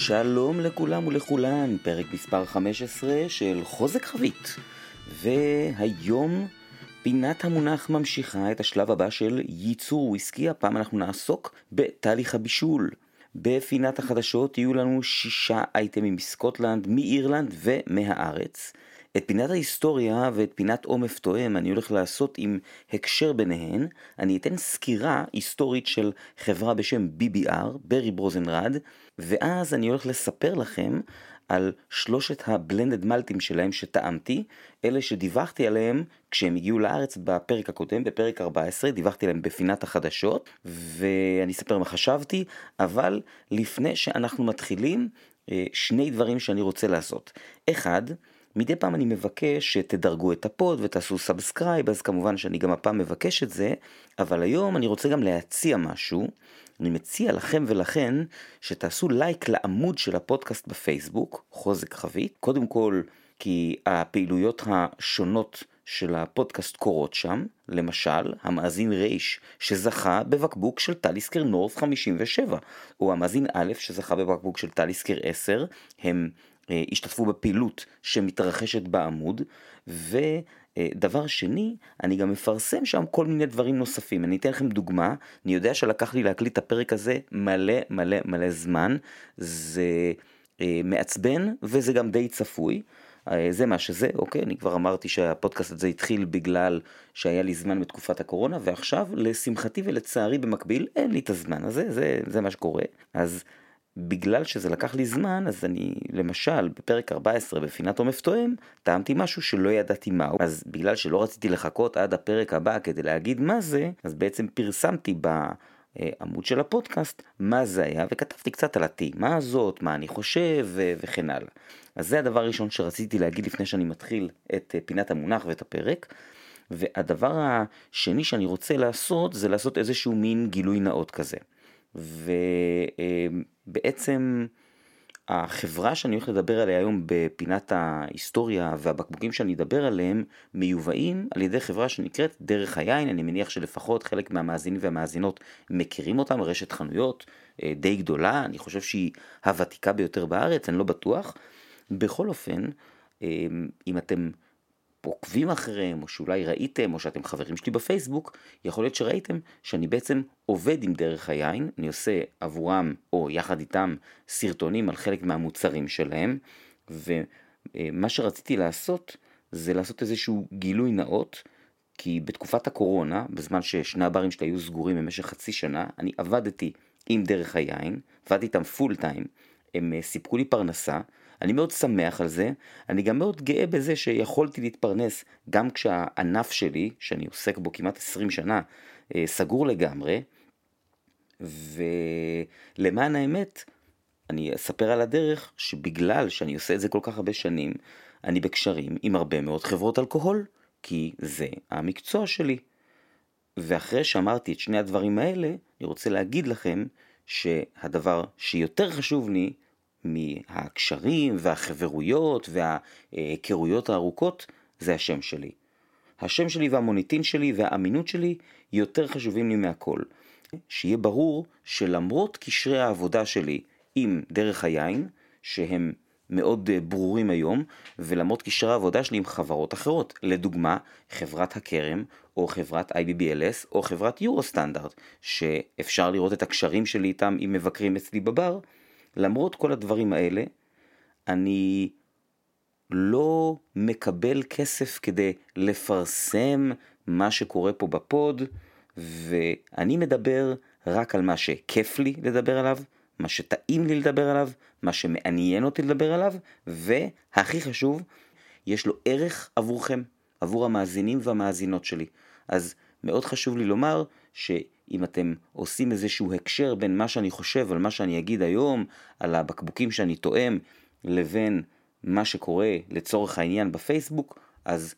שלום לכולם ולכולן, פרק מספר 15 של חוזק חבית. והיום פינת המונח ממשיכה את השלב הבא של ייצור וויסקי, הפעם אנחנו נעסוק בתהליך הבישול. בפינת החדשות יהיו לנו שישה אייטמים מסקוטלנד, מאירלנד ומהארץ. את פינת ההיסטוריה ואת פינת עומף תואם אני הולך לעשות עם הקשר ביניהן. אני אתן סקירה היסטורית של חברה בשם BBR, Berry Bros. & Rudd, ואז אני הולך לספר לכם על שלושת ה blended מאלטים שלהם שטעמתי, אלה שדיווחתי עליהם כשהם הגיעו לארץ בפרק הקודם, בפרק 14, דיווחתי עליהם בפינת החדשות, ואני אספר מה חשבתי, אבל לפני שאנחנו מתחילים, אה, שני דברים שאני רוצה לעשות. אחד, מדי פעם אני מבקש שתדרגו את הפוד ותעשו subscribe, אז כמובן שאני גם הפעם מבקש את זה, אבל היום אני רוצה גם להציע משהו. אני מציע לכם ולכן שתעשו לייק לעמוד של הפודקאסט בפייסבוק, חוזק חבית. קודם כל, כי הפעילויות השונות של הפודקאסט קורות שם, למשל, המאזין רייש שזכה בבקבוק של טליסקר נורף 57, או המאזין א' שזכה בבקבוק של טליסקר 10, הם השתתפו בפעילות שמתרחשת בעמוד, ודבר שני, אני גם מפרסם שם כל מיני דברים נוספים. אני אתן לכם דוגמה, אני יודע שלקח לי להקליט את הפרק הזה מלא מלא מלא זמן, זה אה, מעצבן וזה גם די צפוי. אה, זה מה שזה, אוקיי, אני כבר אמרתי שהפודקאסט הזה התחיל בגלל שהיה לי זמן בתקופת הקורונה, ועכשיו, לשמחתי ולצערי במקביל, אין לי את הזמן הזה, זה, זה מה שקורה. אז בגלל שזה לקח לי זמן, אז אני, למשל, בפרק 14 בפינת עומף תואם, טעמתי משהו שלא ידעתי מהו. אז בגלל שלא רציתי לחכות עד הפרק הבא כדי להגיד מה זה, אז בעצם פרסמתי בעמוד של הפודקאסט מה זה היה, וכתבתי קצת על הטעימה הזאת, מה אני חושב וכן הלאה. אז זה הדבר הראשון שרציתי להגיד לפני שאני מתחיל את אה, פינת המונח ואת הפרק. והדבר השני שאני רוצה לעשות זה לעשות איזשהו מין גילוי נאות כזה. ובעצם החברה שאני הולך לדבר עליה היום בפינת ההיסטוריה והבקבוקים שאני אדבר עליהם מיובאים על ידי חברה שנקראת דרך היין, אני מניח שלפחות חלק מהמאזינים והמאזינות מכירים אותם, רשת חנויות אה, די גדולה, אני חושב שהיא הוותיקה ביותר בארץ, אני לא בטוח. בכל אופן, אה, אם אתם עוקבים אחריהם, או שאולי ראיתם, או שאתם חברים שלי בפייסבוק, יכול להיות שראיתם שאני בעצם עובד עם דרך היין, אני עושה עבורם, או יחד איתם, סרטונים על חלק מהמוצרים שלהם, ומה שרציתי לעשות, זה לעשות איזשהו גילוי נאות, כי בתקופת הקורונה, בזמן ששני הברים שלי היו סגורים במשך חצי שנה, אני עבדתי עם דרך היין, עבדתי איתם פול טיים, הם אה, סיפקו לי פרנסה, אני מאוד שמח על זה, אני גם מאוד גאה בזה שיכולתי להתפרנס גם כשהענף שלי, שאני עוסק בו כמעט 20 שנה, אה, סגור לגמרי, ולמען האמת, אני אספר על הדרך שבגלל שאני עושה את זה כל כך הרבה שנים, אני בקשרים עם הרבה מאוד חברות אלכוהול, כי זה המקצוע שלי. ואחרי שאמרתי את שני הדברים האלה, אני רוצה להגיד לכם שהדבר שיותר חשוב לי מהקשרים והחברויות וההיכרויות הארוכות זה השם שלי. השם שלי והמוניטין שלי והאמינות שלי יותר חשובים לי מהכל. שיהיה ברור שלמרות קשרי העבודה שלי עם דרך היין, שהם מאוד ברורים היום, ולמרות קשרי העבודה שלי עם חברות אחרות, לדוגמה חברת הכרם, או חברת IBBLS, או חברת יורו סטנדרט, שאפשר לראות את הקשרים שלי איתם אם מבקרים אצלי בבר, למרות כל הדברים האלה, אני לא מקבל כסף כדי לפרסם מה שקורה פה בפוד, ואני מדבר רק על מה שכיף לי לדבר עליו, מה שטעים לי לדבר עליו, מה שמעניין אותי לדבר עליו, והכי חשוב, יש לו ערך עבורכם, עבור המאזינים והמאזינות שלי. אז מאוד חשוב לי לומר שאם אתם עושים איזשהו הקשר בין מה שאני חושב על מה שאני אגיד היום, על הבקבוקים שאני תואם, לבין מה שקורה לצורך העניין בפייסבוק, אז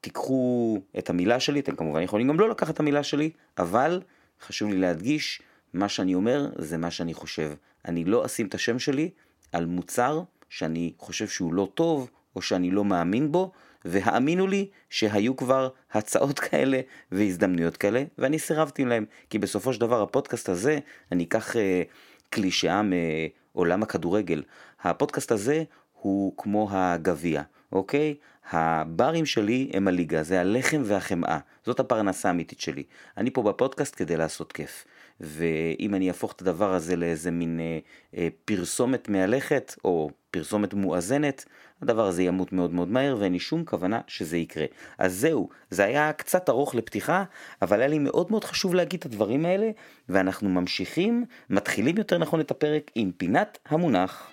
תיקחו את המילה שלי, אתם כמובן יכולים גם לא לקחת את המילה שלי, אבל חשוב לי להדגיש, מה שאני אומר זה מה שאני חושב. אני לא אשים את השם שלי על מוצר שאני חושב שהוא לא טוב, או שאני לא מאמין בו, והאמינו לי שהיו כבר הצעות כאלה והזדמנויות כאלה, ואני סירבתי להם, כי בסופו של דבר הפודקאסט הזה, אני אקח uh, קלישאה מעולם הכדורגל. הפודקאסט הזה הוא כמו הגביע, אוקיי? הברים שלי הם הליגה, זה הלחם והחמאה, זאת הפרנסה האמיתית שלי. אני פה בפודקאסט כדי לעשות כיף. ואם אני אהפוך את הדבר הזה לאיזה מין אה, אה, פרסומת מהלכת, או פרסומת מואזנת, הדבר הזה ימות מאוד מאוד מהר, ואין לי שום כוונה שזה יקרה. אז זהו, זה היה קצת ארוך לפתיחה, אבל היה לי מאוד מאוד חשוב להגיד את הדברים האלה, ואנחנו ממשיכים, מתחילים יותר נכון את הפרק עם פינת המונח.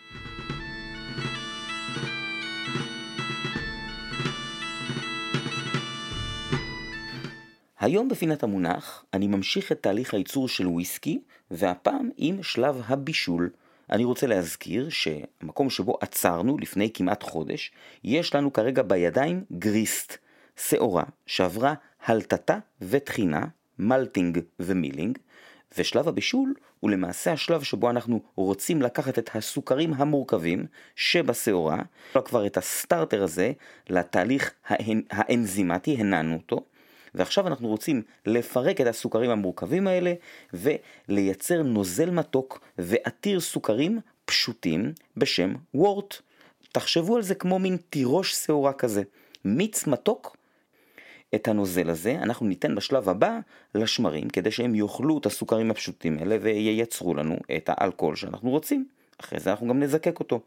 היום בפינת המונח אני ממשיך את תהליך הייצור של וויסקי, והפעם עם שלב הבישול. אני רוצה להזכיר שהמקום שבו עצרנו לפני כמעט חודש, יש לנו כרגע בידיים גריסט, שעורה שעברה הלתתה וטחינה, malting ו milling, ושלב הבישול הוא למעשה השלב שבו אנחנו רוצים לקחת את הסוכרים המורכבים שבשעורה, כבר את ה starter הזה לתהליך האנזימטי, הנענו אותו, ועכשיו אנחנו רוצים לפרק את הסוכרים המורכבים האלה ולייצר נוזל מתוק ועתיר סוכרים פשוטים בשם wort. תחשבו על זה כמו מין תירוש שעורה כזה. מיץ מתוק את הנוזל הזה אנחנו ניתן בשלב הבא לשמרים כדי שהם יאכלו את הסוכרים הפשוטים האלה וייצרו לנו את האלכוהול שאנחנו רוצים. אחרי זה אנחנו גם נזקק אותו.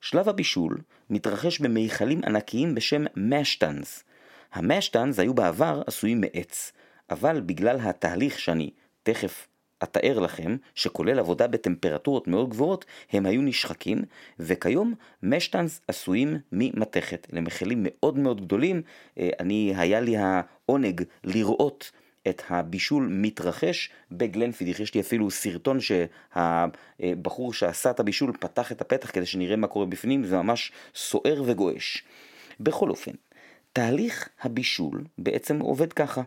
שלב הבישול מתרחש במיכלים ענקיים בשם משטנס. המשטנס היו בעבר עשויים מעץ, אבל בגלל התהליך שאני תכף אתאר לכם, שכולל עבודה בטמפרטורות מאוד גבוהות, הם היו נשחקים, וכיום משטנס עשויים ממתכת. למכלים מאוד מאוד גדולים, אה, אני, היה לי העונג לראות את הבישול מתרחש בגלנפידיך. יש לי אפילו סרטון שהבחור שעשה את הבישול פתח את הפתח כדי שנראה מה קורה בפנים, זה ממש סוער וגועש. בכל אופן, תהליך הבישול בעצם עובד ככה.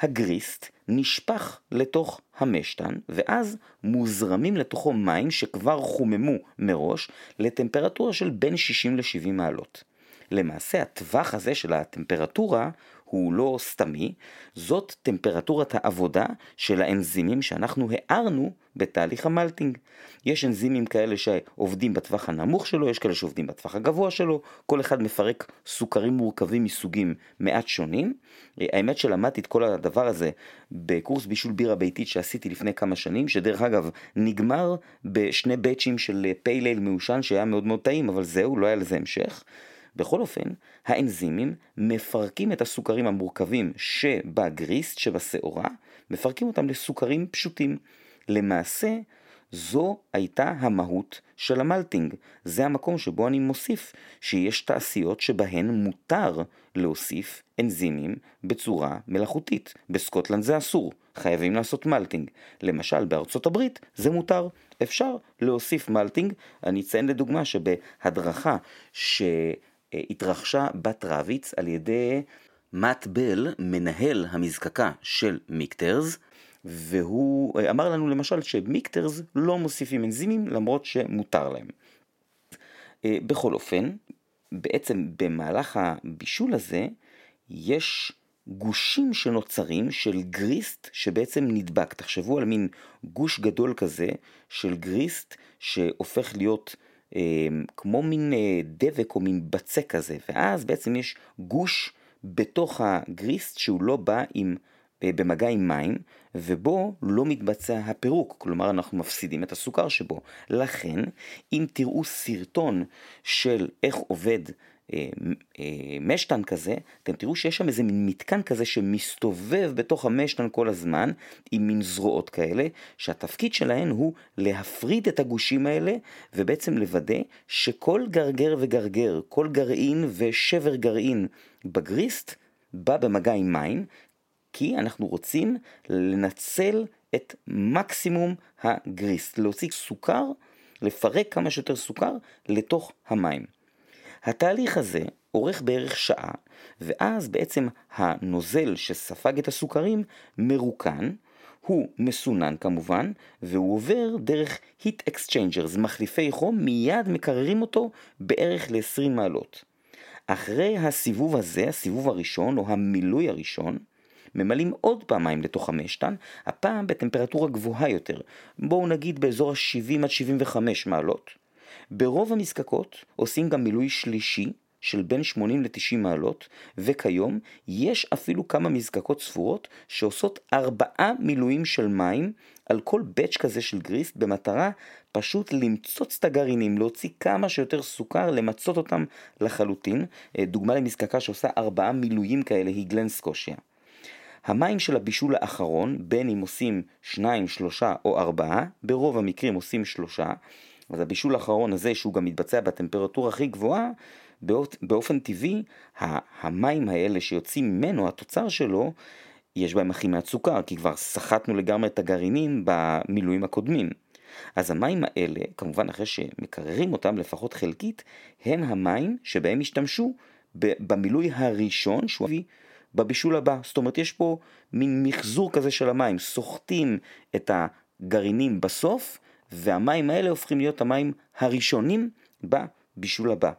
הגריסט נשפך לתוך המשתן, ואז מוזרמים לתוכו מים שכבר חוממו מראש לטמפרטורה של בין 60 ל-70 מעלות. למעשה הטווח הזה של הטמפרטורה הוא לא סתמי, זאת טמפרטורת העבודה של האנזימים שאנחנו הערנו בתהליך המלטינג. יש אנזימים כאלה שעובדים בטווח הנמוך שלו, יש כאלה שעובדים בטווח הגבוה שלו, כל אחד מפרק סוכרים מורכבים מסוגים מעט שונים. האמת שלמדתי את כל הדבר הזה בקורס בישול בירה ביתית שעשיתי לפני כמה שנים, שדרך אגב נגמר בשני באצ'ים של פייליל מעושן שהיה מאוד מאוד טעים, אבל זהו, לא היה לזה המשך. בכל אופן, האנזימים מפרקים את הסוכרים המורכבים שבגריסט, שבשעורה, מפרקים אותם לסוכרים פשוטים. למעשה, זו הייתה המהות של המלטינג. זה המקום שבו אני מוסיף שיש תעשיות שבהן מותר להוסיף אנזימים בצורה מלאכותית. בסקוטלנד זה אסור, חייבים לעשות מלטינג. למשל בארצות הברית זה מותר, אפשר להוסיף מלטינג. אני אציין לדוגמה שבהדרכה ש... התרחשה בת רביץ על ידי מאט בל, מנהל המזקקה של מיקטרס, והוא אה, אמר לנו למשל שמיקטרס לא מוסיפים אנזימים למרות שמותר להם. אה, בכל אופן, בעצם במהלך הבישול הזה יש גושים שנוצרים של גריסט שבעצם נדבק. תחשבו על מין גוש גדול כזה של גריסט שהופך להיות כמו מין אה, דבק או מין בצק כזה, ואז בעצם יש גוש בתוך הגריסט שהוא לא בא עם, אה, במגע עם מים, ובו לא מתבצע הפירוק, כלומר אנחנו מפסידים את הסוכר שבו. לכן, אם תראו סרטון של איך עובד אה, אה, משתן כזה, אתם תראו שיש שם איזה מין מתקן כזה שמסתובב בתוך המשתן כל הזמן, עם מין זרועות כאלה, שהתפקיד שלהן הוא להפריד את הגושים האלה, ובעצם לוודא שכל גרגר וגרגר, כל גרעין ושבר גרעין בגריסט, בא במגע עם מים, כי אנחנו רוצים לנצל את מקסימום הגריסט, להוציא סוכר, לפרק כמה שיותר סוכר לתוך המים. התהליך הזה אורך בערך שעה, ואז בעצם הנוזל שספג את הסוכרים מרוקן, הוא מסונן כמובן, והוא עובר דרך heat exchangers, מחליפי חום, מיד מקררים אותו בערך ל-20 מעלות. אחרי הסיבוב הזה, הסיבוב הראשון, או המילוי הראשון, ממלאים עוד פעם מים לתוך המשתן, הפעם בטמפרטורה גבוהה יותר, בואו נגיד באזור ה-70 עד 75 מעלות. ברוב המזקקות עושים גם מילוי שלישי של בין 80 ל-90 מעלות, וכיום יש אפילו כמה מזקקות ספורות שעושות ארבעה מילואים של מים על כל באץ' כזה של גריסט במטרה פשוט למצוץ את הגרעינים, להוציא כמה שיותר סוכר, למצות אותם לחלוטין. אה, דוגמה למזקקה שעושה ארבעה מילואים כאלה היא גלן סקושיה. המים של הבישול האחרון, בין אם עושים שניים, שלושה או ארבעה, ברוב המקרים עושים שלושה, אז הבישול האחרון הזה שהוא גם מתבצע בטמפרטורה הכי גבוהה, באופן טבעי המים האלה שיוצאים ממנו, התוצר שלו, יש בהם הכי מעט סוכר, כי כבר סחטנו לגמרי את הגרעינים במילואים הקודמים. אז המים האלה, כמובן אחרי שמקררים אותם לפחות חלקית, הם המים שבהם השתמשו במילוי הראשון שהוא הביא בבישול הבא. זאת אומרת, יש פה מין מחזור כזה של המים, סוחטים את הגרעינים בסוף, והמים האלה הופכים להיות המים הראשונים בבישול הבא.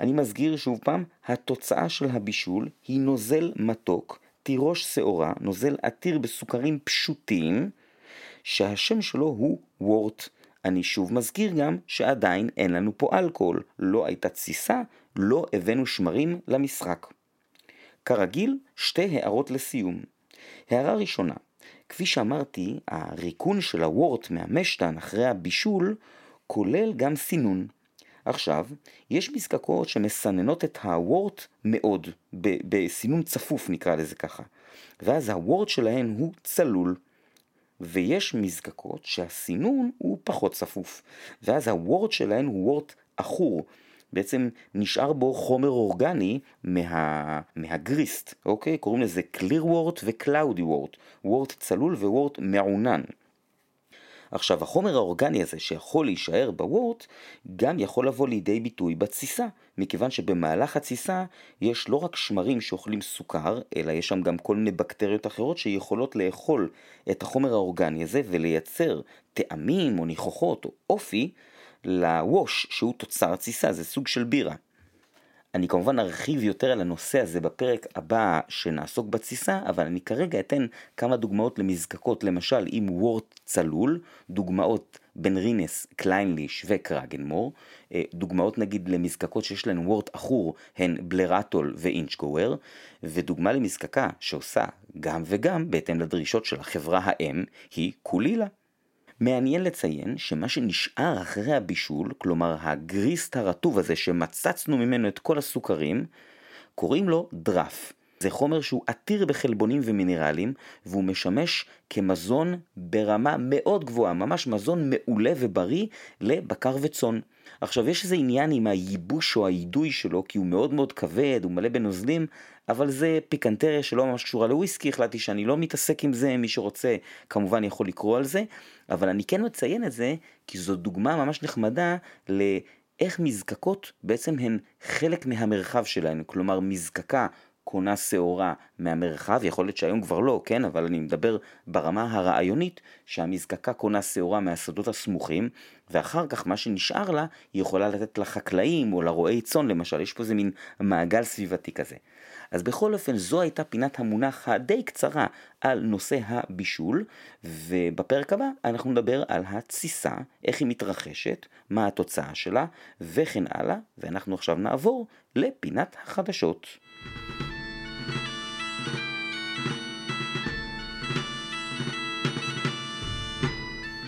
אני מזכיר שוב פעם, התוצאה של הבישול היא נוזל מתוק, תירוש שעורה, נוזל עתיר בסוכרים פשוטים, שהשם שלו הוא וורט. אני שוב מזכיר גם שעדיין אין לנו פה אלכוהול, לא הייתה תסיסה, לא הבאנו שמרים למשחק. כרגיל, שתי הערות לסיום. הערה ראשונה, כפי שאמרתי, הריקון של הוורט מהמשתן אחרי הבישול כולל גם סינון. עכשיו, יש מזקקות שמסננות את הוורט מאוד, בסינון צפוף נקרא לזה ככה, ואז הוורט שלהן הוא צלול. ויש מזקקות שהסינון הוא פחות צפוף, ואז הוורט שלהן הוא וורט עכור, בעצם נשאר בו חומר אורגני מה, מהגריסט, אוקיי? קוראים לזה clear wort ו-cloudy wort, צלול ווורט מעונן. עכשיו החומר האורגני הזה שיכול להישאר בוורט גם יכול לבוא לידי ביטוי בתסיסה, מכיוון שבמהלך התסיסה יש לא רק שמרים שאוכלים סוכר, אלא יש שם גם כל מיני בקטריות אחרות שיכולות לאכול את החומר האורגני הזה ולייצר טעמים או ניחוחות או אופי לווש שהוא תוצר התסיסה, זה סוג של בירה. אני כמובן ארחיב יותר על הנושא הזה בפרק הבא שנעסוק בתסיסה, אבל אני כרגע אתן כמה דוגמאות למזקקות, למשל עם וורט צלול, דוגמאות בן רינס, קליינליש וקרגנמור, אה, דוגמאות נגיד למזקקות שיש להן וורט עכור הן בלרטול ואינצ'גוור, ודוגמה למזקקה שעושה גם וגם בהתאם לדרישות של החברה האם היא קולילה. מעניין לציין שמה שנשאר אחרי הבישול, כלומר הגריסט הרטוב הזה שמצצנו ממנו את כל הסוכרים, קוראים לו דרף. זה חומר שהוא עתיר בחלבונים ומינרלים, והוא משמש כמזון ברמה מאוד גבוהה, ממש מזון מעולה ובריא לבקר וצאן. עכשיו יש איזה עניין עם הייבוש או האידוי שלו, כי הוא מאוד מאוד כבד, הוא מלא בנוזלים, אבל זה פיקנטריה שלא ממש קשורה לוויסקי, החלטתי שאני לא מתעסק עם זה, מי שרוצה כמובן יכול לקרוא על זה, אבל אני כן מציין את זה, כי זו דוגמה ממש נחמדה לאיך מזקקות בעצם הן חלק מהמרחב שלהן, כלומר מזקקה קונה שעורה מהמרחב, יכול להיות שהיום כבר לא, כן, אבל אני מדבר ברמה הרעיונית שהמזקקה קונה שעורה מהשדות הסמוכים, ואחר כך מה שנשאר לה, היא יכולה לתת לחקלאים או לרועי צאן למשל, יש פה איזה מין מעגל סביבתי כזה. אז בכל אופן זו הייתה פינת המונח הדי קצרה על נושא הבישול, ובפרק הבא אנחנו נדבר על התסיסה, איך היא מתרחשת, מה התוצאה שלה, וכן הלאה, ואנחנו עכשיו נעבור לפינת החדשות.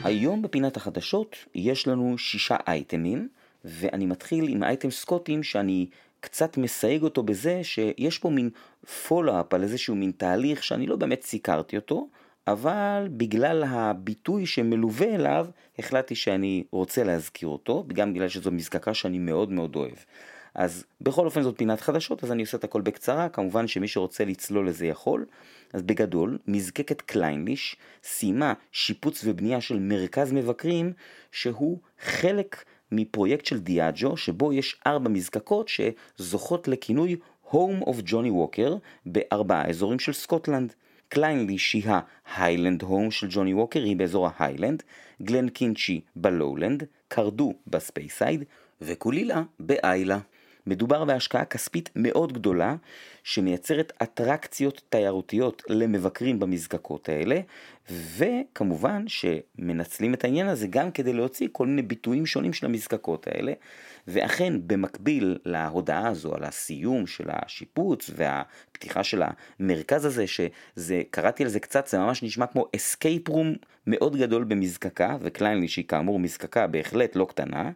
היום בפינת החדשות יש לנו שישה אייטמים, ואני מתחיל עם אייטם סקוטים שאני קצת מסייג אותו בזה שיש פה מין פולו-אפ על איזשהו מין תהליך שאני לא באמת סיקרתי אותו, אבל בגלל הביטוי שמלווה אליו, החלטתי שאני רוצה להזכיר אותו, גם בגלל שזו מזקקה שאני מאוד מאוד אוהב. אז בכל אופן זאת פינת חדשות, אז אני עושה את הכל בקצרה, כמובן שמי שרוצה לצלול לזה יכול. אז בגדול, מזקקת קליינליש סיימה שיפוץ ובנייה של מרכז מבקרים, שהוא חלק מפרויקט של דיאג'יאו, שבו יש ארבע מזקקות שזוכות לכינוי Home of Johnnie Walker בארבעה אזורים של סקוטלנד. קליינליש היא ה Highland Home של ג'וני ווקר, היא באזור ההיילנד, גלן קינצ'י בלואולנד, קרדו בספייסייד, וקאלילה באיילה. מדובר בהשקעה כספית מאוד גדולה שמייצרת אטרקציות תיירותיות למבקרים במזקקות האלה וכמובן שמנצלים את העניין הזה גם כדי להוציא כל מיני ביטויים שונים של המזקקות האלה ואכן במקביל להודעה הזו על הסיום של השיפוץ והפתיחה של המרכז הזה שזה קראתי על זה קצת זה ממש נשמע כמו escape room מאוד גדול במזקקה וקליינליש היא כאמור מזקקה בהחלט לא קטנה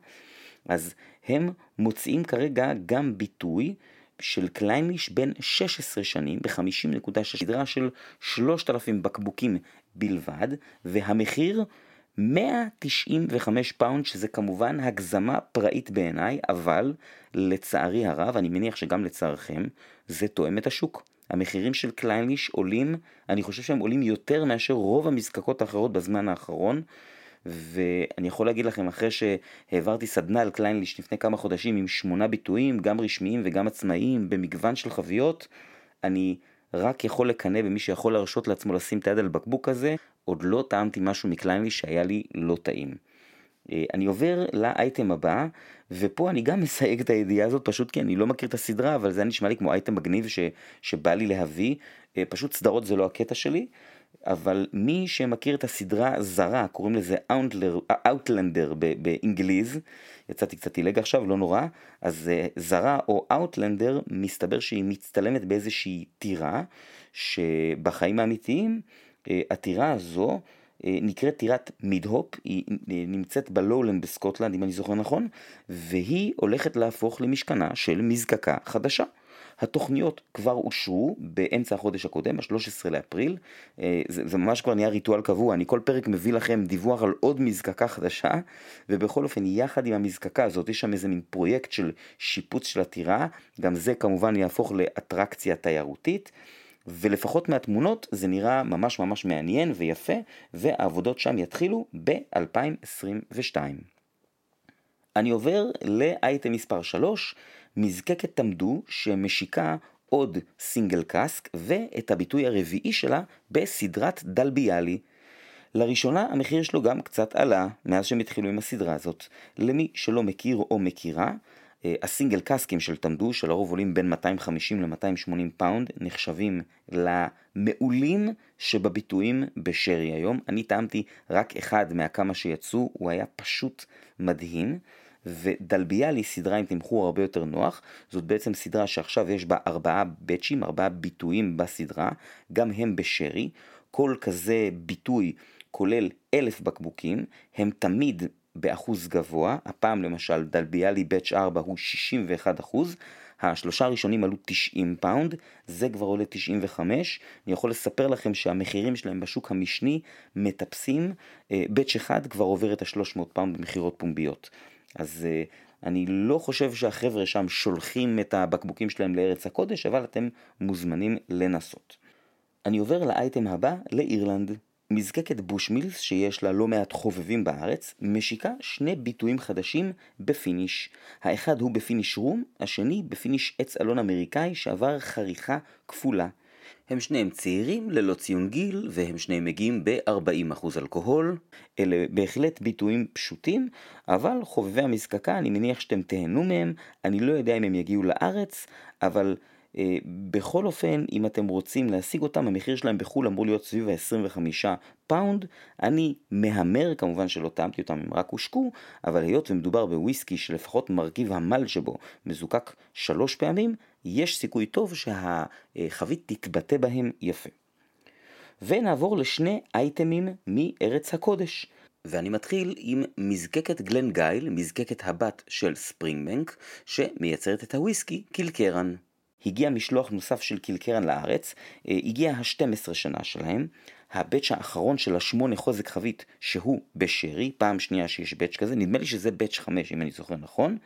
אז הם מוציאים כרגע גם ביטוי של קליינליש בן 16 שנים ב-50.6 סדרה של 3,000 בקבוקים בלבד והמחיר 195 pound שזה כמובן הגזמה פראית בעיניי אבל לצערי הרב אני מניח שגם לצערכם זה תואם את השוק. המחירים של קליינליש עולים, אני חושב שהם עולים יותר מאשר רוב המזקקות האחרות בזמן האחרון ואני יכול להגיד לכם אחרי שהעברתי סדנה על קליינליש לפני כמה חודשים עם שמונה ביטויים, גם רשמיים וגם עצמאיים, במגוון של חביות, אני רק יכול לקנא במי שיכול להרשות לעצמו לשים את היד על בקבוק הזה, עוד לא טעמתי משהו מקליינליש שהיה לי לא טעים. אה, אני עובר לאייטם הבא, ופה אני גם מסייג את הידיעה הזאת פשוט כי אני לא מכיר את הסדרה, אבל זה נשמע לי כמו אייטם מגניב ש, שבא לי להביא, אה, פשוט סדרות זה לא הקטע שלי. אבל מי שמכיר את הסדרה זרה, קוראים לזה Outlander באנגליז, יצאתי קצת עילג עכשיו, לא נורא, אז uh, זרה או Outlander, מסתבר שהיא מצטלמת באיזושהי טירה, שבחיים האמיתיים uh, הטירה הזו uh, נקראת טירת מידהופ, היא נמצאת בלואולנד בסקוטלנד, אם אני זוכר נכון, והיא הולכת להפוך למשכנה של מזקקה חדשה. התוכניות כבר אושרו באמצע החודש הקודם, ב-13 לאפריל, אה, זה, זה ממש כבר נהיה ריטואל קבוע, אני כל פרק מביא לכם דיווח על עוד מזקקה חדשה, ובכל אופן יחד עם המזקקה הזאת יש שם איזה מין פרויקט של שיפוץ של הטירה, גם זה כמובן יהפוך לאטרקציה תיירותית. ולפחות מהתמונות זה נראה ממש ממש מעניין ויפה, והעבודות שם יתחילו ב-2022. אני עובר לאייטם מספר 3, מזקקת תמדו שמשיקה עוד single cask ואת הביטוי הרביעי שלה בסדרת דלביאלי. לראשונה המחיר שלו גם קצת עלה מאז שהם התחילו עם הסדרה הזאת. למי שלא מכיר או מכירה, אה, ה single cask ים של תמדו שלרוב עולים בין 250 ל-280 pound נחשבים למעולים שבביטויים ב sherry היום. אני טעמתי רק אחד מהכמה שיצאו, הוא היה פשוט מדהים. ודלביאלי סדרה עם תמחור הרבה יותר נוח, זאת בעצם סדרה שעכשיו יש בה ארבעה batch ים, ארבעה ביטויים בסדרה, גם הם ב sherry, כל כזה ביטוי כולל אלף בקבוקים, הם תמיד באחוז גבוה, הפעם למשל דלביאלי batch 4 הוא 61 אחוז, השלושה הראשונים עלו 90 pound, זה כבר עולה 95, אני יכול לספר לכם שהמחירים שלהם בשוק המשני מטפסים, batch אה, אחד כבר עובר את ה-300 pound במכירות פומביות. אז uh, אני לא חושב שהחבר'ה שם שולחים את הבקבוקים שלהם לארץ הקודש, אבל אתם מוזמנים לנסות. אני עובר לאייטם הבא, לאירלנד. מזקקת בושמילס, שיש לה לא מעט חובבים בארץ, משיקה שני ביטויים חדשים ב finish. האחד הוא ב finish rum, השני ב finish עץ אלון אמריקאי שעבר חריכה כפולה. הם שניהם צעירים, ללא ציון גיל, והם שניהם מגיעים ב-40% אלכוהול. אלה בהחלט ביטויים פשוטים, אבל חובבי המזקקה, אני מניח שאתם תהנו מהם. אני לא יודע אם הם יגיעו לארץ, אבל אה, בכל אופן, אם אתם רוצים להשיג אותם, המחיר שלהם בחו"ל אמור להיות סביב ה-25 pound. אני מהמר, כמובן שלא טעמתי אותם, הם רק הושקו, אבל היות ומדובר בוויסקי שלפחות מרכיב המאלט שבו מזוקק שלוש פעמים, יש סיכוי טוב שהחבית תתבטא בהם יפה. ונעבור לשני אייטמים מארץ הקודש. ואני מתחיל עם מזקקת גלן גייל, מזקקת הבת של ספרינגבנק, שמייצרת את הוויסקי קילקרן. הגיע משלוח נוסף של קילקרן לארץ, אה, הגיע ה-12 שנה שלהם, הבאץ' האחרון של השמונה חוזק חבית שהוא בשרי, פעם שנייה שיש באץ' כזה, נדמה לי שזה באץ' 5 אם אני זוכר נכון,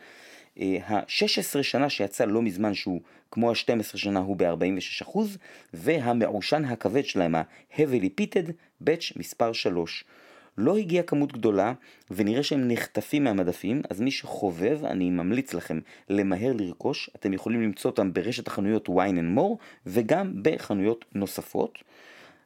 ה-16 שנה שיצא לא מזמן שהוא כמו ה-12 שנה הוא ב-46% והמעושן הכבד שלהם ה- heavily peated batch מספר 3 לא הגיעה כמות גדולה ונראה שהם נחטפים מהמדפים אז מי שחובב אני ממליץ לכם למהר לרכוש. אתם יכולים למצוא אותם ברשת החנויות wine and more וגם בחנויות נוספות.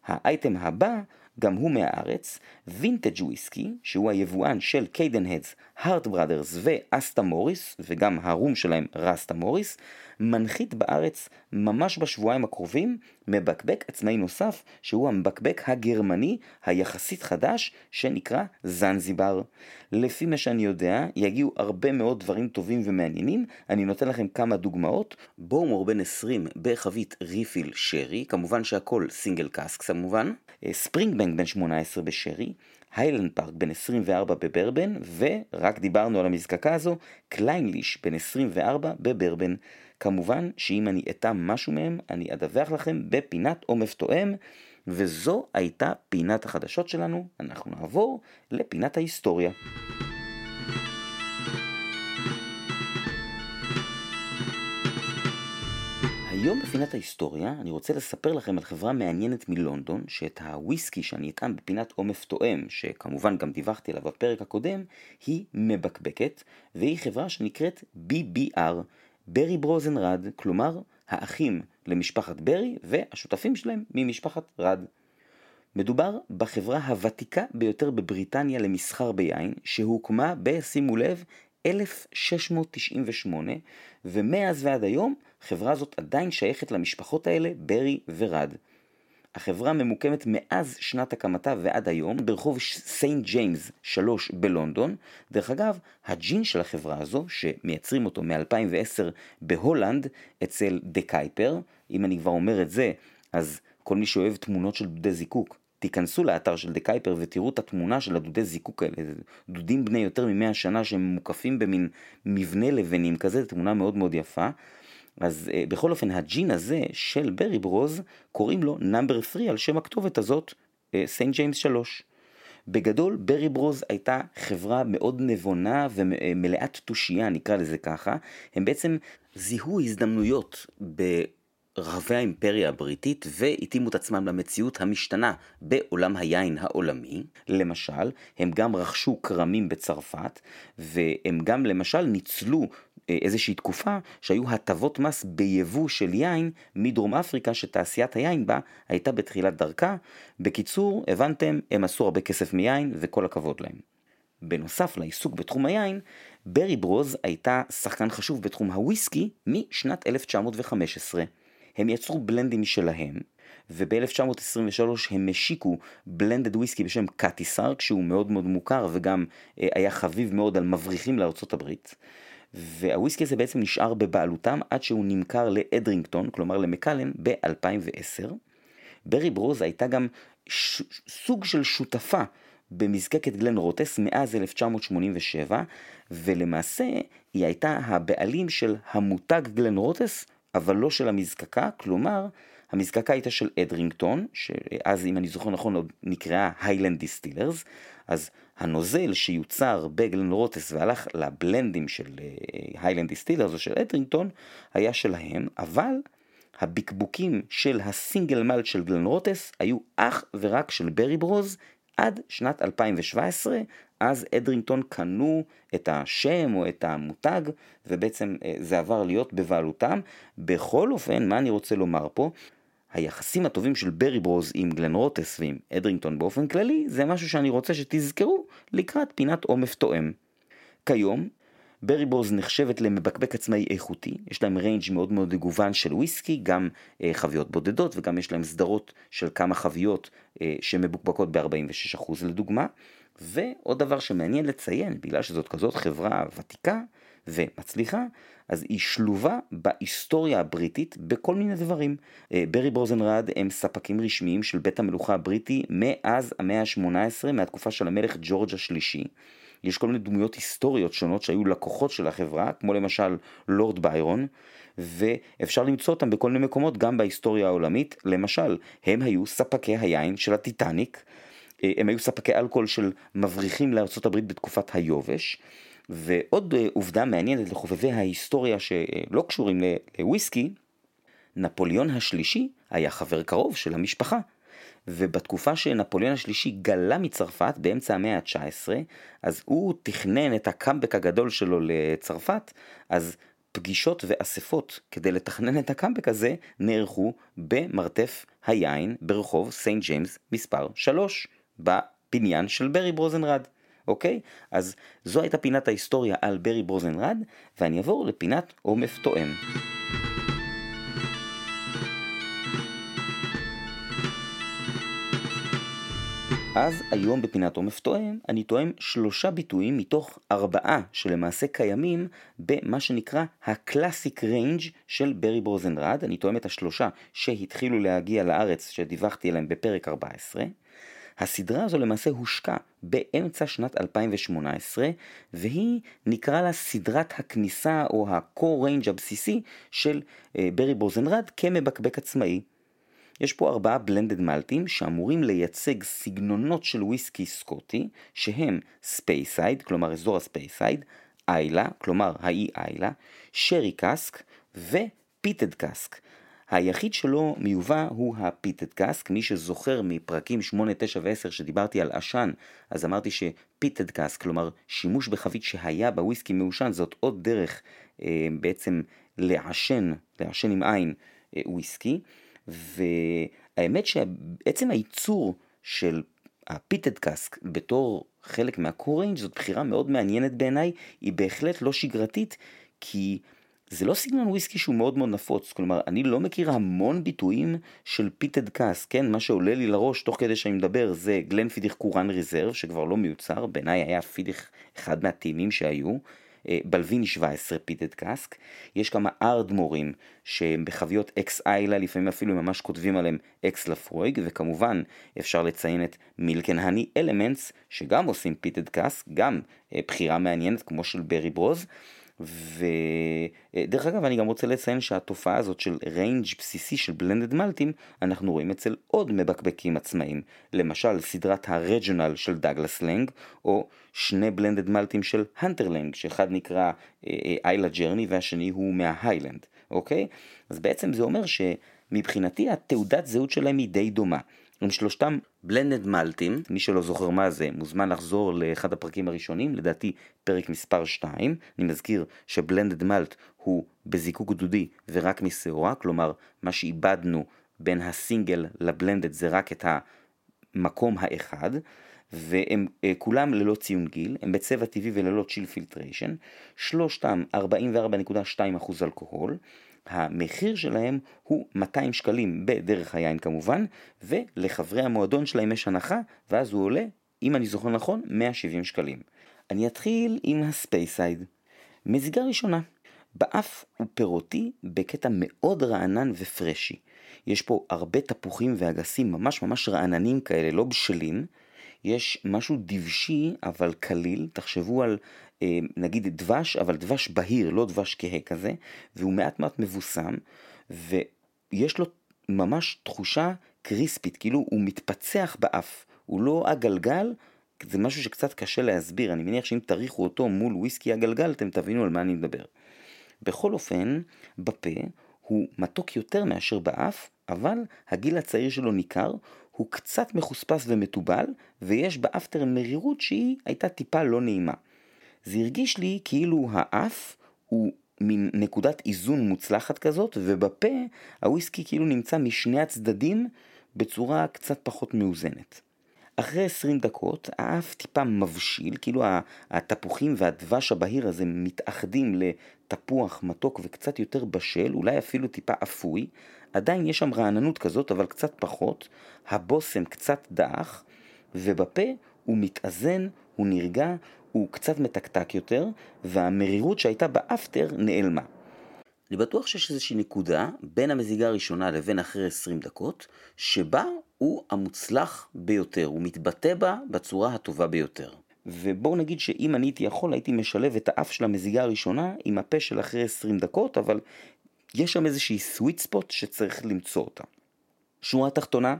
האייטם הבא גם הוא מהארץ, וינטג' וויסקי, שהוא היבואן של Cadenhead's, Hart Brothers ו-Asta Morris, וגם הרום שלהם Rasta Morris, מנחית בארץ ממש בשבועיים הקרובים מבקבק עצמאי נוסף, שהוא המבקבק הגרמני היחסית חדש, שנקרא זנזיבר. לפי מה שאני יודע, יגיעו הרבה מאוד דברים טובים ומעניינים, אני נותן לכם כמה דוגמאות. בואומור בן 20 בחבית ריפיל שרי, כמובן שהכל סינגל קאסק כמובן, ספרינגבנק בן 18 בשרי, היילנד פארק בן 24 בברבן, ורק דיברנו על המזקקה הזו, קליינליש בן 24 בברבן. כמובן שאם אני אטע משהו מהם, אני אדווח לכם בפינת עומף תואם, וזו הייתה פינת החדשות שלנו. אנחנו נעבור לפינת ההיסטוריה. היום בפינת ההיסטוריה אני רוצה לספר לכם על חברה מעניינת מלונדון שאת הוויסקי שאני אטעם בפינת עומף תואם, שכמובן גם דיווחתי עליו בפרק הקודם, היא מבקבקת והיא חברה שנקראת BBR, ברי ברוזנרד, כלומר האחים למשפחת ברי והשותפים שלהם ממשפחת רד. מדובר בחברה הוותיקה ביותר בבריטניה למסחר ביין, שהוקמה, בשימו לב, 1698, ומאז ועד היום החברה הזאת עדיין שייכת למשפחות האלה, ברי ורד. החברה ממוקמת מאז שנת הקמתה ועד היום ברחוב סיינט ג'יימס 3 בלונדון. דרך אגב, הג'ין של החברה הזו, שמייצרים אותו מ-2010 בהולנד אצל De Kuyper, אם אני כבר אומר את זה, אז כל מי שאוהב תמונות של דודי זיקוק, תיכנסו לאתר של De Kuyper ותראו את התמונה של הדודי זיקוק האלה, דודים בני יותר ממאה שנה שהם מוקפים במין מבנה לבנים כזה, תמונה מאוד מאוד יפה. אז uh, בכל אופן הג'ין הזה של Berry Bros קוראים לו Number 3 על שם הכתובת הזאת, סיינט ג'יימס 3. בגדול ברי ברוז הייתה חברה מאוד נבונה ומלאת תושייה נקרא לזה ככה, הם בעצם זיהו הזדמנויות ב... רחבי האימפריה הבריטית והתאימו את עצמם למציאות המשתנה בעולם היין העולמי. למשל, הם גם רכשו כרמים בצרפת, והם גם למשל ניצלו אה, איזושהי תקופה שהיו הטבות מס ביבוא של יין מדרום אפריקה שתעשיית היין בה הייתה בתחילת דרכה. בקיצור, הבנתם, הם עשו הרבה כסף מיין וכל הכבוד להם. בנוסף לעיסוק בתחום היין, ברי ברוז הייתה שחקן חשוב בתחום הוויסקי משנת 1915. הם יצרו בלנדים משלהם, וב-1923 הם השיקו בלנדד וויסקי בשם קטיסר, כשהוא מאוד מאוד מוכר וגם אה, היה חביב מאוד על מבריחים לארצות הברית. והוויסקי הזה בעצם נשאר בבעלותם עד שהוא נמכר ל-Edrington, כלומר ל-Macallan, ב-2010. Berry Bros הייתה גם ש... סוג של שותפה במזקקת Glenrothes מאז 1987, ולמעשה היא הייתה הבעלים של המותג Glenrothes, אבל לא של המזקקה, כלומר, המזקקה הייתה של Edrington, שאז אם אני זוכר נכון עוד נקראה Highland Distillers, אז הנוזל שיוצר ב-Glenrothes והלך ל-blendים של Highland אה, Distillers או של Edrington, היה שלהם, אבל הבקבוקים של ה-single malt של Glenrothes היו אך ורק של Berry Bros עד שנת 2017, אז Edrington קנו את השם או את המותג, ובעצם אה, זה עבר להיות בבעלותם. בכל אופן, מה אני רוצה לומר פה? היחסים הטובים של Berry Bros עם Glenrothes ועם Edrington באופן כללי, זה משהו שאני רוצה שתזכרו לקראת פינת עומר טועם. כיום, Berry Bros נחשבת למבקבק עצמאי איכותי, יש להם range מאוד מאוד מגוון של וויסקי, גם אה, חביות בודדות וגם יש להם סדרות של כמה חביות אה, שמבוקבקות ב-46% לדוגמה. ועוד דבר שמעניין לציין, בגלל שזאת כזאת חברה ותיקה ומצליחה, אז היא שלובה בהיסטוריה הבריטית בכל מיני דברים. אה, Berry Bros & Rudd הם ספקים רשמיים של בית המלוכה הבריטי מאז המאה ה-18, מהתקופה של המלך ג'ורג' השלישי. יש כל מיני דמויות היסטוריות שונות שהיו לקוחות של החברה, כמו למשל לורד ביירון, ואפשר למצוא אותם בכל מיני מקומות גם בהיסטוריה העולמית. למשל, הם היו ספקי היין של הטיטניק, הם היו ספקי אלכוהול של מבריחים לארה"ב בתקופת היובש. ועוד אה, עובדה מעניינת לחובבי ההיסטוריה שלא קשורים לוויסקי, נפוליאון השלישי היה חבר קרוב של המשפחה. ובתקופה שנפוליאון השלישי גלה מצרפת באמצע המאה ה-19, אז הוא תכנן את ה-comeback הגדול שלו לצרפת, אז פגישות ואספות כדי לתכנן את ה-comeback הזה נערכו במרתף היין ברחוב סיינט ג'יימס מספר 3 בבניין של Berry Bros & Rudd. אוקיי? אז זו הייתה פינת ההיסטוריה על Berry Bros & Rudd, ואני אעבור לפינת עומר טועם. אז היום בפינת עומר טועם, אני טועם שלושה ביטויים מתוך ארבעה שלמעשה קיימים במה שנקרא ה-classic range של Berry Bros & Rudd. אני טועם את השלושה שהתחילו להגיע לארץ שדיווחתי עליהם בפרק 14. הסדרה הזו למעשה הושקה באמצע שנת 2018, והיא נקרא לה סדרת הכניסה או ה-core range הבסיסי של אה, Berry Bros & Rudd כמבקבק עצמאי. יש פה ארבעה blended maltים שאמורים לייצג סגנונות של וויסקי סקוטי, שהם ספייסייד, כלומר אזור הספייסייד, איילה, כלומר האי איילה, sherry cask ו-peated cask. היחיד שלא מיובא הוא ה-peated cask, מי שזוכר מפרקים 8, 9 ו-10 שדיברתי על עשן, אז אמרתי ש-peated cask, כלומר שימוש בחבית שהיה בוויסקי מעושן, זאת עוד דרך אה, בעצם לעשן, לעשן עם עין אה, וויסקי. והאמת שעצם הייצור של ה-peated cask בתור חלק מה-core range זאת בחירה מאוד מעניינת בעיניי, היא בהחלט לא שגרתית, כי זה לא סגנון וויסקי שהוא מאוד מאוד נפוץ, כלומר אני לא מכיר המון ביטויים של peated cask, כן, מה שעולה לי לראש תוך כדי שאני מדבר זה Glenfiddich Caoran Reserve שכבר לא מיוצר, בעיניי היה Fiddich אחד מהטעימים שהיו, אה, Balvenie 17 peated cask, יש כמה ארדמורים שהם בחביות ex Islay, לפעמים אפילו ממש כותבים עליהם ex Laphroaig, וכמובן אפשר לציין את Milk & Honey Elements שגם עושים peated cask, גם אה, בחירה מעניינת כמו של Berry Bros. ודרך אגב אני גם רוצה לציין שהתופעה הזאת של range בסיסי של blended maltים אנחנו רואים אצל עוד מבקבקים עצמאיים למשל סדרת הרג'ונל של Douglas Laing או שני blended maltים של Hunter Laing שאחד נקרא Islay אה, Journey והשני הוא מההיילנד אוקיי? אז בעצם זה אומר שמבחינתי התעודת זהות שלהם היא די דומה הם שלושתם blended maltים, מי שלא זוכר מה זה מוזמן לחזור לאחד הפרקים הראשונים, לדעתי פרק מספר 2, אני מזכיר ש-blended malt הוא בזיקוק דודי ורק משעורה, כלומר מה שאיבדנו בין ה single ל blended זה רק את המקום האחד, והם uh, כולם ללא ציון גיל, הם בצבע טבעי וללא chill filtration, שלושתם 44.2% אלכוהול, המחיר שלהם הוא 200 שקלים בדרך היין כמובן, ולחברי המועדון שלהם יש הנחה, ואז הוא עולה, אם אני זוכר נכון, 170 שקלים. אני אתחיל עם הספייסייד. מזיגה ראשונה, באף הוא פירותי בקטע מאוד רענן ופרשי. יש פה הרבה תפוחים ואגסים ממש ממש רעננים כאלה, לא בשלים. יש משהו דבשי אבל קליל, תחשבו על נגיד דבש, אבל דבש בהיר, לא דבש כהה כזה, והוא מעט מעט מבוסם, ויש לו ממש תחושה קריספית, כאילו הוא מתפצח באף, הוא לא הגלגל, זה משהו שקצת קשה להסביר, אני מניח שאם תריחו אותו מול וויסקי הגלגל, אתם תבינו על מה אני מדבר. בכל אופן, בפה הוא מתוק יותר מאשר באף, אבל הגיל הצעיר שלו ניכר, הוא קצת מחוספס ומתובל, ויש באפטר מרירות שהיא הייתה טיפה לא נעימה. זה הרגיש לי כאילו האף הוא מין נקודת איזון מוצלחת כזאת, ובפה הוויסקי כאילו נמצא משני הצדדים בצורה קצת פחות מאוזנת. אחרי 20 דקות האף טיפה מבשיל, כאילו התפוחים והדבש הבהיר הזה מתאחדים לתפוח מתוק וקצת יותר בשל, אולי אפילו טיפה אפוי. עדיין יש שם רעננות כזאת, אבל קצת פחות. הבושם קצת דח, ובפה הוא מתאזן, הוא נרגע, הוא קצת מתקתק יותר, והמרירות שהייתה באפטר נעלמה. אני בטוח שיש איזושהי נקודה בין המזיגה הראשונה לבין אחרי 20 דקות, שבה הוא המוצלח ביותר, הוא מתבטא בה בצורה הטובה ביותר. ובואו נגיד שאם אני הייתי יכול הייתי משלב את האף של המזיגה הראשונה עם הפה של אחרי 20 דקות, אבל יש שם איזושהי sweet spot שצריך למצוא אותה. שורה תחתונה,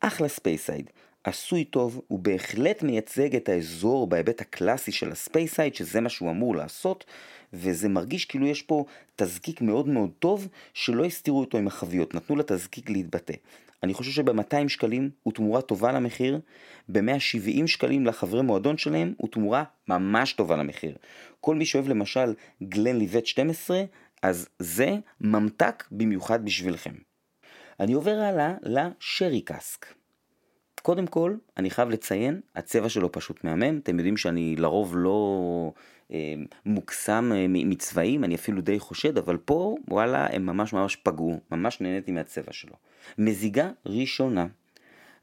אחלה ספייסייד. עשוי טוב, הוא בהחלט מייצג את האזור בהיבט הקלאסי של הספייסייד, שזה מה שהוא אמור לעשות, וזה מרגיש כאילו יש פה תזקיק מאוד מאוד טוב, שלא הסתירו אותו עם החביות, נתנו לתזקיק להתבטא. אני חושב שב-200 שקלים הוא תמורה טובה למחיר, ב-170 שקלים לחברי מועדון שלהם הוא תמורה ממש טובה למחיר. כל מי שאוהב למשל גלן ליבט 12, אז זה ממתק במיוחד בשבילכם. אני עובר הלאה לשרי קאסק. קודם כל, אני חייב לציין, הצבע שלו פשוט מהמם, אתם יודעים שאני לרוב לא אה, מוקסם אה, מצבעים, אני אפילו די חושד, אבל פה, וואלה, הם ממש ממש פגעו, ממש נהניתי מהצבע שלו. מזיגה ראשונה.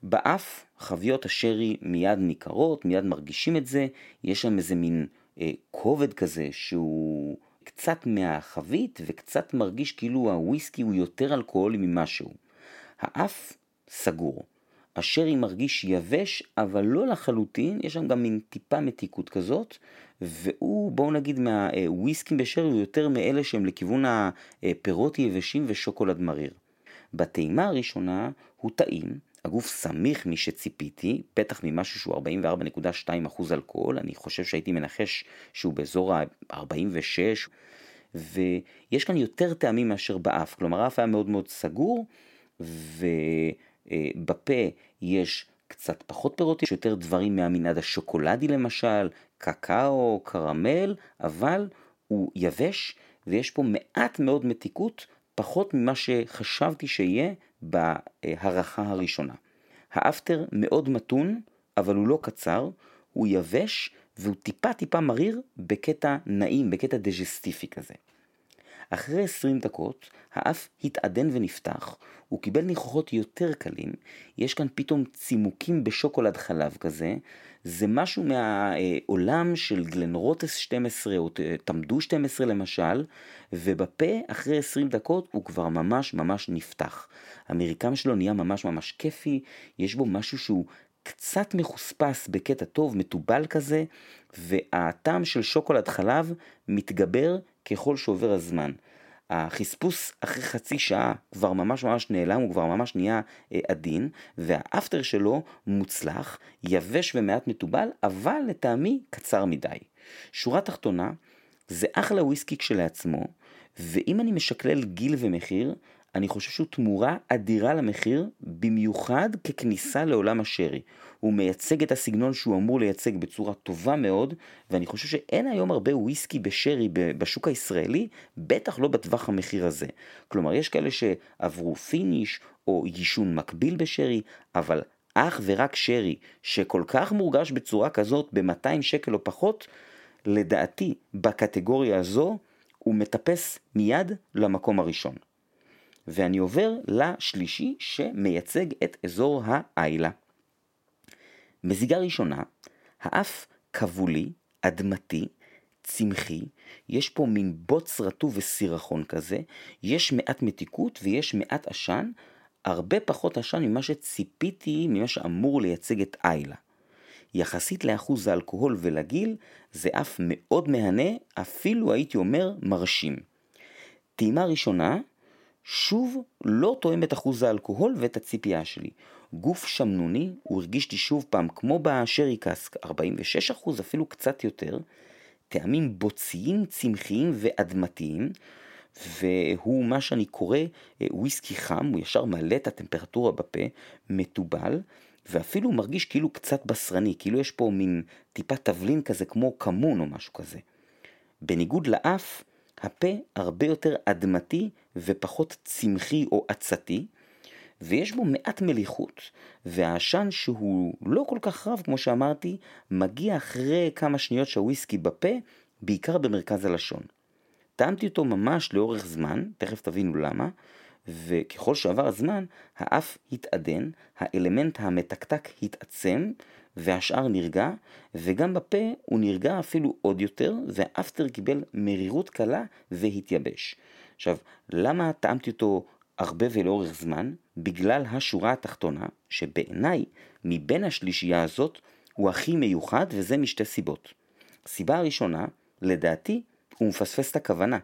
באף חביות השרי מיד ניכרות, מיד מרגישים את זה, יש שם איזה מין אה, כובד כזה שהוא קצת מהחבית וקצת מרגיש כאילו הוויסקי הוא יותר אלכוהולי ממשהו. האף סגור. השרי מרגיש יבש, אבל לא לחלוטין, יש שם גם מין טיפה מתיקות כזאת, והוא, בואו נגיד, מהוויסקים בשרי הוא יותר מאלה שהם לכיוון הפירות יבשים ושוקולד מריר. בטעימה הראשונה הוא טעים, הגוף סמיך משציפיתי, בטח ממשהו שהוא 44.2% אלכוהול, אני חושב שהייתי מנחש שהוא באזור ה-46, ויש כאן יותר טעמים מאשר באף, כלומר האף היה מאוד מאוד סגור, ובפה יש קצת פחות פירות, יש יותר דברים מהמנעד השוקולדי למשל, קקאו, קרמל, אבל הוא יבש ויש פה מעט מאוד מתיקות, פחות ממה שחשבתי שיהיה בהערכה הראשונה. האפטר מאוד מתון, אבל הוא לא קצר, הוא יבש והוא טיפה טיפה מריר בקטע נעים, בקטע דג'סטיפי כזה. אחרי 20 דקות האף התעדן ונפתח, הוא קיבל ניחוחות יותר קלים, יש כאן פתאום צימוקים בשוקולד חלב כזה, זה משהו מהעולם של גלן רוטס 12 או תמדו 12 למשל, ובפה אחרי 20 דקות הוא כבר ממש ממש נפתח. המרקם שלו נהיה ממש ממש כיפי, יש בו משהו שהוא קצת מחוספס בקטע טוב, מתובל כזה, והטעם של שוקולד חלב מתגבר ככל שעובר הזמן. החספוס אחרי חצי שעה כבר ממש ממש נעלם, הוא כבר ממש נהיה אה, עדין, והאפטר שלו מוצלח, יבש ומעט מתובל, אבל לטעמי קצר מדי. שורה תחתונה, זה אחלה וויסקי כשלעצמו, ואם אני משקלל גיל ומחיר, אני חושב שהוא תמורה אדירה למחיר, במיוחד ככניסה לעולם השרי. הוא מייצג את הסגנון שהוא אמור לייצג בצורה טובה מאוד, ואני חושב שאין היום הרבה וויסקי בשרי בשוק הישראלי, בטח לא בטווח המחיר הזה. כלומר, יש כאלה שעברו פיניש או יישון מקביל בשרי, אבל אך ורק שרי, שכל כך מורגש בצורה כזאת ב-200 שקל או פחות, לדעתי, בקטגוריה הזו, הוא מטפס מיד למקום הראשון. ואני עובר לשלישי שמייצג את אזור האיילה. מזיגה ראשונה, האף כבולי, אדמתי, צמחי, יש פה מין בוץ רטוב וסירחון כזה, יש מעט מתיקות ויש מעט עשן, הרבה פחות עשן ממה שציפיתי, ממה שאמור לייצג את איילה. יחסית לאחוז האלכוהול ולגיל, זה אף מאוד מהנה, אפילו הייתי אומר מרשים. טעימה ראשונה, שוב לא תואם את אחוז האלכוהול ואת הציפייה שלי. גוף שמנוני, הוא הרגיש לי שוב פעם, כמו בשרי קאסק, 46 אחוז, אפילו קצת יותר, טעמים בוציים, צמחיים ואדמתיים, והוא מה שאני קורא אה, וויסקי חם, הוא ישר מעלה את הטמפרטורה בפה, מתובל, ואפילו מרגיש כאילו קצת בשרני, כאילו יש פה מין טיפה תבלין כזה כמו כמון או משהו כזה. בניגוד לאף, הפה הרבה יותר אדמתי ופחות צמחי או עצתי, ויש בו מעט מליחות, והעשן שהוא לא כל כך רב כמו שאמרתי, מגיע אחרי כמה שניות שהוויסקי בפה, בעיקר במרכז הלשון. טעמתי אותו ממש לאורך זמן, תכף תבינו למה, וככל שעבר הזמן, האף התעדן, האלמנט המתקתק התעצם, והשאר נרגע, וגם בפה הוא נרגע אפילו עוד יותר, והאפטר קיבל מרירות קלה והתייבש. עכשיו, למה טעמתי אותו הרבה ולאורך זמן? בגלל השורה התחתונה, שבעיניי, מבין השלישייה הזאת, הוא הכי מיוחד, וזה משתי סיבות. סיבה הראשונה, לדעתי, הוא מפספס את הכוונה.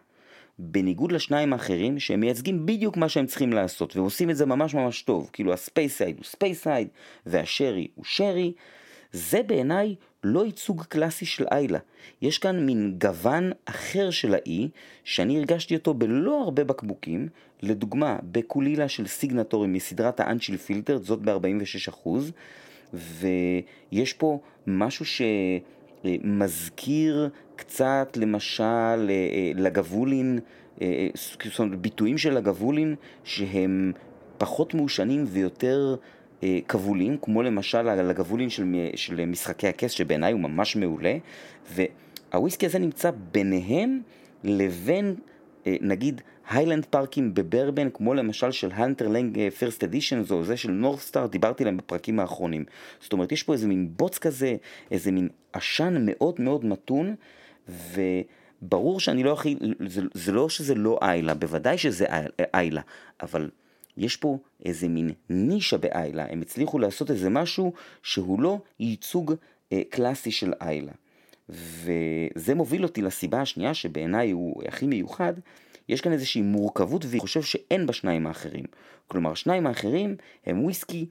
בניגוד לשניים האחרים שהם מייצגים בדיוק מה שהם צריכים לעשות ועושים את זה ממש ממש טוב, כאילו הספייסייד הוא ספייסייד והשרי הוא שרי, זה בעיניי לא ייצוג קלאסי של איילה. יש כאן מין גוון אחר של האי, שאני הרגשתי אותו בלא הרבה בקבוקים, לדוגמה, בקולילה של סיגנטורי מסדרת ה un-chillfiltered, זאת ב-46%, ויש פה משהו שמזכיר קצת למשל אה, אה, לגבולין, אה, זאת אומרת ביטויים של לגבולין שהם פחות מעושנים ויותר כבולים, כמו למשל לגבולין של, של משחקי הכס שבעיניי הוא ממש מעולה, והוויסקי הזה נמצא ביניהם לבין נגיד היילנד פארקים בברבן, כמו למשל של הנטר לנג פירסט אדישן, או זה של נורסטאר, דיברתי עליהם בפרקים האחרונים. זאת אומרת, יש פה איזה מין בוץ כזה, איזה מין עשן מאוד מאוד מתון, וברור שאני לא הכי, זה, זה לא שזה לא איילה, בוודאי שזה איילה, אבל יש פה איזה מין נישה באיילה, הם הצליחו לעשות איזה משהו שהוא לא ייצוג אה, קלאסי של איילה. וזה מוביל אותי לסיבה השנייה שבעיניי הוא הכי מיוחד, יש כאן איזושהי מורכבות והיא חושב שאין בשניים האחרים. כלומר, השניים האחרים הם וויסקי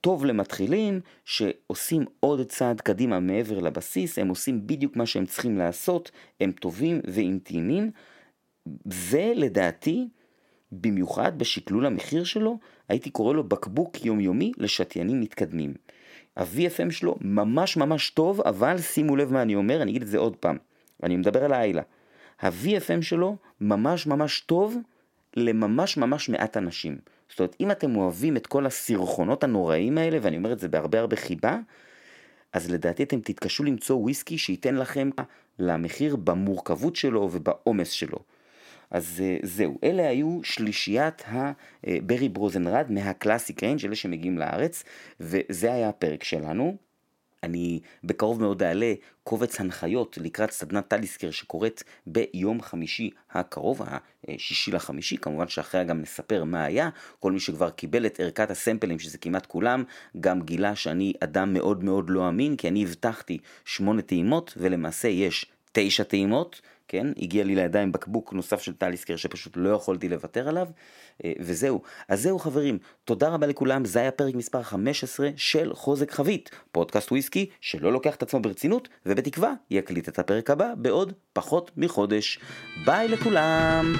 טוב למתחילים, שעושים עוד צעד קדימה מעבר לבסיס, הם עושים בדיוק מה שהם צריכים לעשות, הם טובים ואינטימיים. זה לדעתי, במיוחד בשקלול המחיר שלו, הייתי קורא לו בקבוק יומיומי לשתיינים מתקדמים. ה-VFM שלו ממש ממש טוב, אבל שימו לב מה אני אומר, אני אגיד את זה עוד פעם. אני מדבר על האיילה. ה-VFM שלו ממש ממש טוב לממש ממש מעט אנשים. זאת אומרת, אם אתם אוהבים את כל הסרחונות הנוראים האלה, ואני אומר את זה בהרבה הרבה חיבה, אז לדעתי אתם תתקשו למצוא וויסקי שייתן לכם למחיר במורכבות שלו ובעומס שלו. אז אה, זהו, אלה היו שלישיית הברי ברוז אנד ראד מה classic range, אלה שמגיעים לארץ, וזה היה הפרק שלנו. אני בקרוב מאוד אעלה קובץ הנחיות לקראת סדנת טליסקר שקורית ביום חמישי הקרוב, השישי לחמישי, כמובן שאחריה גם נספר מה היה, כל מי שכבר קיבל את ערכת הסמפלים, שזה כמעט כולם, גם גילה שאני אדם מאוד מאוד לא אמין, כי אני הבטחתי שמונה טעימות, ולמעשה יש תשע טעימות, כן? הגיע לי לידיים בקבוק נוסף של טליסקר שפשוט לא יכולתי לוותר עליו, אה, וזהו. אז זהו חברים, תודה רבה לכולם, זה היה פרק מספר 15 של חוזק חבית, פודקאסט וויסקי שלא לוקח את עצמו ברצינות, ובתקווה יקליט את הפרק הבא בעוד פחות מחודש. ביי לכולם!